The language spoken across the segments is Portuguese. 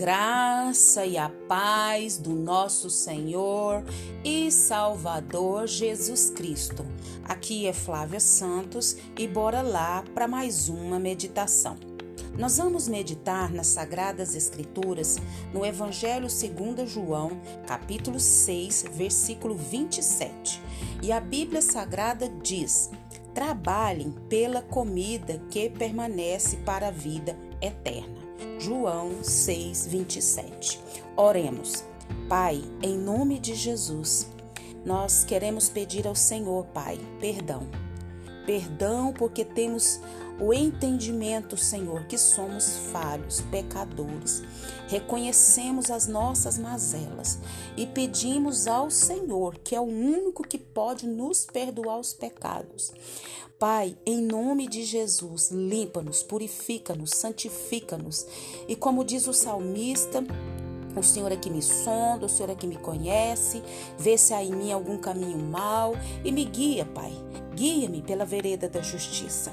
graça e a paz do nosso Senhor e Salvador Jesus Cristo. Aqui é Flávia Santos e bora lá para mais uma meditação. Nós vamos meditar nas Sagradas Escrituras no Evangelho segundo João, capítulo 6, versículo 27. E a Bíblia Sagrada diz: Trabalhem pela comida que permanece para a vida eterna. João 6, 27. Oremos. Pai, em nome de Jesus, nós queremos pedir ao Senhor, Pai, perdão. Perdão porque temos o entendimento, Senhor, que somos falhos, pecadores. Reconhecemos as nossas mazelas e pedimos ao Senhor, que é o único que pode nos perdoar os pecados. Pai, em nome de Jesus, limpa-nos, purifica-nos, santifica-nos. E como diz o salmista, o Senhor é que me sonda, o Senhor é que me conhece, vê se há em mim algum caminho mau e me guia, Pai. Guia-me pela vereda da justiça.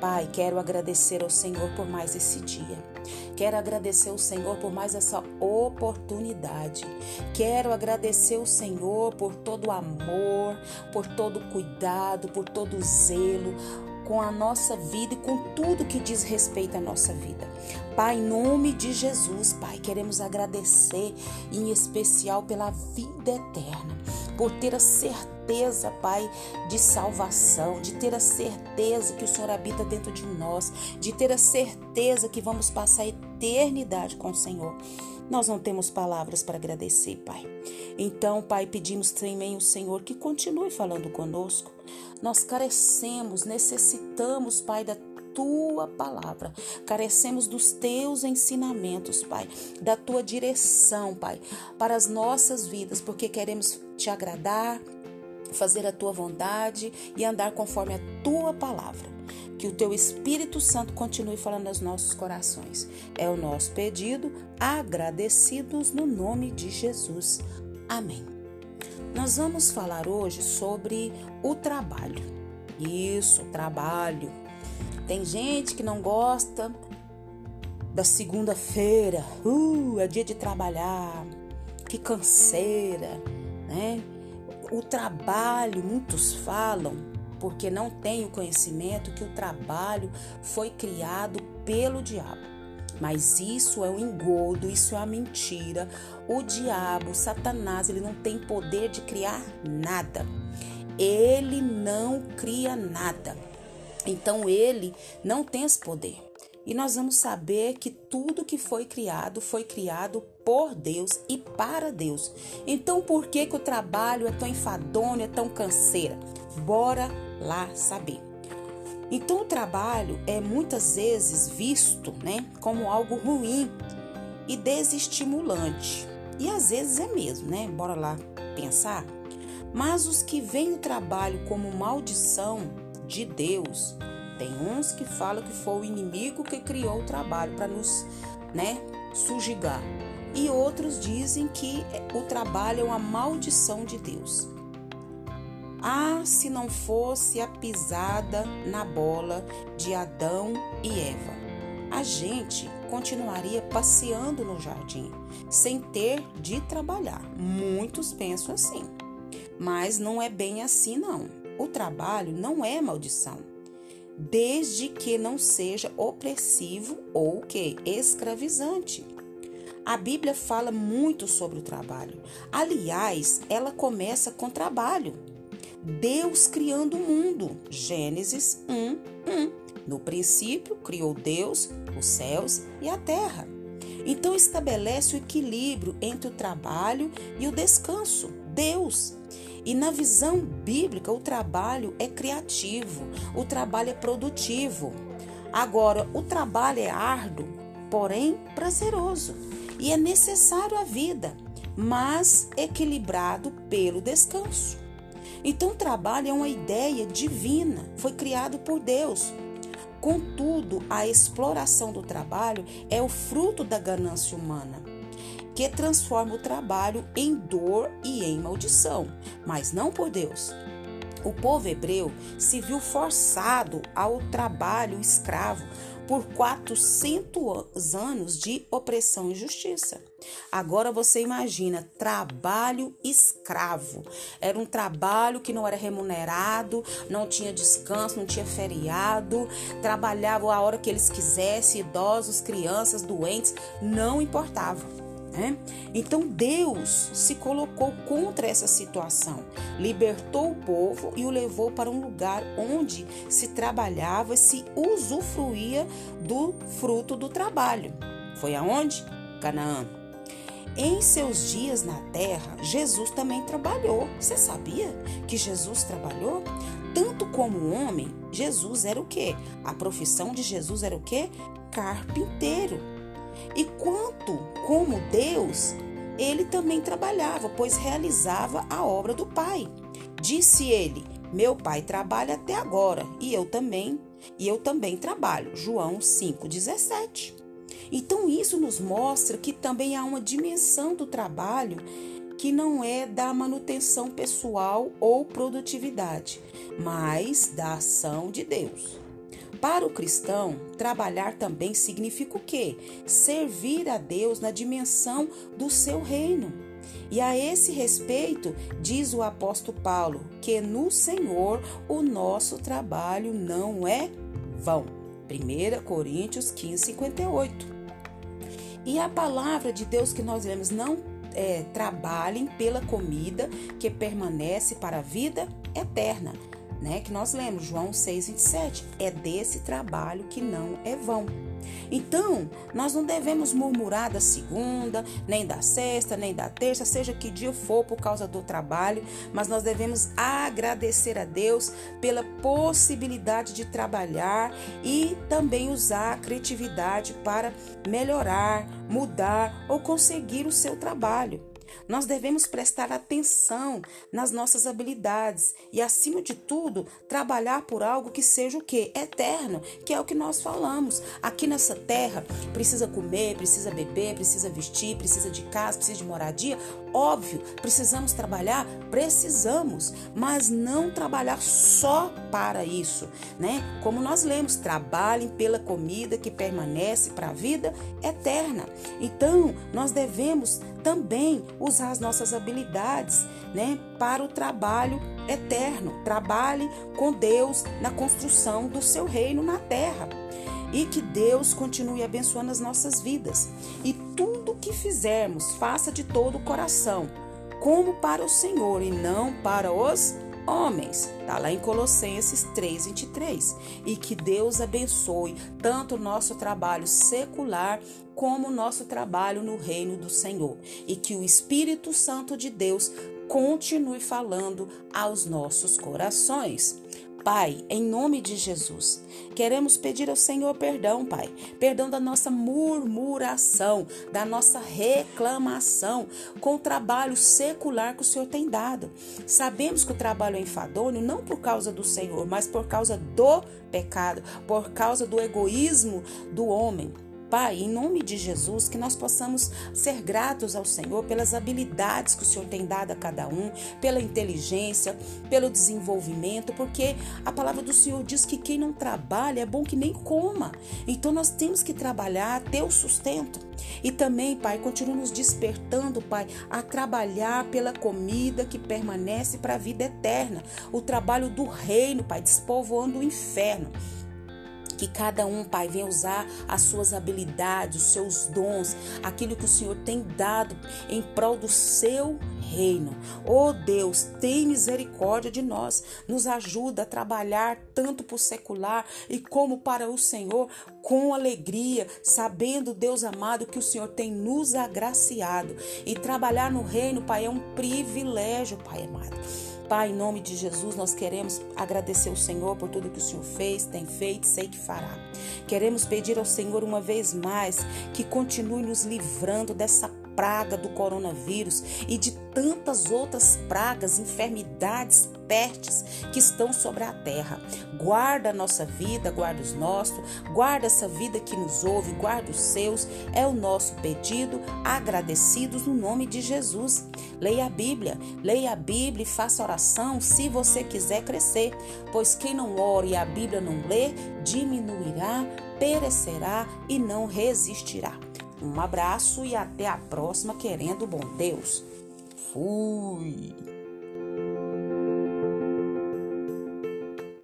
Pai, quero agradecer ao Senhor por mais esse dia. Quero agradecer ao Senhor por mais essa oportunidade. Quero agradecer ao Senhor por todo o amor, por todo o cuidado, por todo o zelo com a nossa vida e com tudo que diz respeito à nossa vida. Pai, em nome de Jesus, Pai, queremos agradecer em especial pela vida eterna, por ter a certeza, Pai, de salvação, de ter a certeza que o Senhor habita dentro de nós, de ter a certeza que vamos passar a eternidade com o Senhor. Nós não temos palavras para agradecer, Pai. Então, Pai, pedimos também ao Senhor que continue falando conosco. Nós carecemos, necessitamos, Pai, da tua palavra. Carecemos dos teus ensinamentos, Pai, da tua direção, Pai, para as nossas vidas, porque queremos te agradar, fazer a tua vontade e andar conforme a tua palavra. Que o teu Espírito Santo continue falando aos nossos corações. É o nosso pedido, agradecidos no nome de Jesus. Amém. Nós vamos falar hoje sobre o trabalho. Isso, trabalho. Tem gente que não gosta da segunda-feira. Uh, é dia de trabalhar. Que canseira, né? O trabalho, muitos falam, porque não têm o conhecimento que o trabalho foi criado pelo diabo. Mas isso é um engodo, isso é uma mentira. O diabo, Satanás, ele não tem poder de criar nada. Ele não cria nada. Então ele não tem esse poder. E nós vamos saber que tudo que foi criado foi criado por Deus e para Deus. Então por que, que o trabalho é tão enfadonho, é tão canseira? Bora lá saber. Então o trabalho é muitas vezes visto, né, como algo ruim e desestimulante. E às vezes é mesmo, né? Bora lá pensar. Mas os que veem o trabalho como maldição de Deus, tem uns que falam que foi o inimigo que criou o trabalho para nos, né, sujigar. E outros dizem que o trabalho é uma maldição de Deus. Ah, se não fosse a pisada na bola de Adão e Eva, a gente continuaria passeando no jardim, sem ter de trabalhar. Muitos pensam assim. Mas não é bem assim, não. O trabalho não é maldição, desde que não seja opressivo ou que escravizante. A Bíblia fala muito sobre o trabalho. Aliás, ela começa com trabalho. Deus criando o mundo. Gênesis 1, 1. No princípio, criou Deus os céus e a terra. Então estabelece o equilíbrio entre o trabalho e o descanso. Deus. E na visão bíblica, o trabalho é criativo, o trabalho é produtivo. Agora, o trabalho é árduo, porém prazeroso. E é necessário à vida, mas equilibrado pelo descanso. Então, o trabalho é uma ideia divina, foi criado por Deus. Contudo, a exploração do trabalho é o fruto da ganância humana, que transforma o trabalho em dor e em maldição, mas não por Deus. O povo hebreu se viu forçado ao trabalho escravo por 400 anos de opressão e injustiça. Agora você imagina trabalho escravo. Era um trabalho que não era remunerado, não tinha descanso, não tinha feriado, trabalhavam a hora que eles quisessem, idosos, crianças, doentes, não importava. Né? Então Deus se colocou contra essa situação, libertou o povo e o levou para um lugar onde se trabalhava e se usufruía do fruto do trabalho. Foi aonde? Canaã. Em seus dias na terra, Jesus também trabalhou. Você sabia que Jesus trabalhou? Tanto como homem, Jesus era o quê? A profissão de Jesus era o quê? Carpinteiro. E quanto como Deus, ele também trabalhava, pois realizava a obra do Pai. Disse ele: Meu pai trabalha até agora, e eu também, e eu também trabalho. João 5:17. Então isso nos mostra que também há uma dimensão do trabalho que não é da manutenção pessoal ou produtividade, mas da ação de Deus. Para o cristão, trabalhar também significa o quê? Servir a Deus na dimensão do seu reino. E a esse respeito, diz o apóstolo Paulo, que no Senhor o nosso trabalho não é vão. 1 Coríntios 15, 58. E a palavra de Deus que nós lemos, não é, trabalhem pela comida que permanece para a vida eterna, né, que nós lemos, João 6,27. É desse trabalho que não é vão. Então, nós não devemos murmurar da segunda, nem da sexta, nem da terça, seja que dia for por causa do trabalho, mas nós devemos agradecer a Deus pela possibilidade de trabalhar e também usar a criatividade para melhorar, mudar ou conseguir o seu trabalho. Nós devemos prestar atenção nas nossas habilidades e, acima de tudo, trabalhar por algo que seja o que? Eterno, que é o que nós falamos. Aqui nessa terra, precisa comer, precisa beber, precisa vestir, precisa de casa, precisa de moradia. Óbvio, precisamos trabalhar, precisamos, mas não trabalhar só para isso, né? Como nós lemos, trabalhem pela comida que permanece para a vida eterna. Então, nós devemos também usar as nossas habilidades, né, para o trabalho eterno. Trabalhe com Deus na construção do seu reino na terra. E que Deus continue abençoando as nossas vidas. E tudo que fizermos, faça de todo o coração, como para o Senhor e não para os homens. Está lá em Colossenses 3:23. E que Deus abençoe tanto o nosso trabalho secular como o nosso trabalho no reino do Senhor. E que o Espírito Santo de Deus continue falando aos nossos corações. Pai, em nome de Jesus, queremos pedir ao Senhor perdão, Pai. Perdão da nossa murmuração, da nossa reclamação com o trabalho secular que o Senhor tem dado. Sabemos que o trabalho é enfadonho não por causa do Senhor, mas por causa do pecado, por causa do egoísmo do homem. Pai, em nome de Jesus, que nós possamos ser gratos ao Senhor pelas habilidades que o Senhor tem dado a cada um, pela inteligência, pelo desenvolvimento, porque a palavra do Senhor diz que quem não trabalha é bom que nem coma. Então nós temos que trabalhar, ter o sustento. E também, Pai, continua nos despertando, Pai, a trabalhar pela comida que permanece para a vida eterna, o trabalho do reino, Pai, despovoando o inferno. Que cada um, Pai, venha usar as suas habilidades, os seus dons, aquilo que o Senhor tem dado em prol do seu reino. Oh Deus, tem misericórdia de nós. Nos ajuda a trabalhar tanto para o secular e como para o Senhor com alegria, sabendo, Deus amado, que o Senhor tem nos agraciado. E trabalhar no reino, Pai, é um privilégio, Pai amado. Pai, em nome de Jesus, nós queremos agradecer o Senhor por tudo que o Senhor fez, tem feito, sei que fará. Queremos pedir ao Senhor uma vez mais que continue nos livrando dessa praga do coronavírus e de tantas outras pragas, enfermidades, pestes que estão sobre a terra. Guarda a nossa vida, guarda os nossos, guarda essa vida que nos ouve, guarda os seus. É o nosso pedido, agradecidos no nome de Jesus. Leia a Bíblia, leia a Bíblia e faça oração se você quiser crescer, pois quem não ora e a Bíblia não lê, diminuirá perecerá e não resistirá. Um abraço e até a próxima, querendo bom Deus. Fui!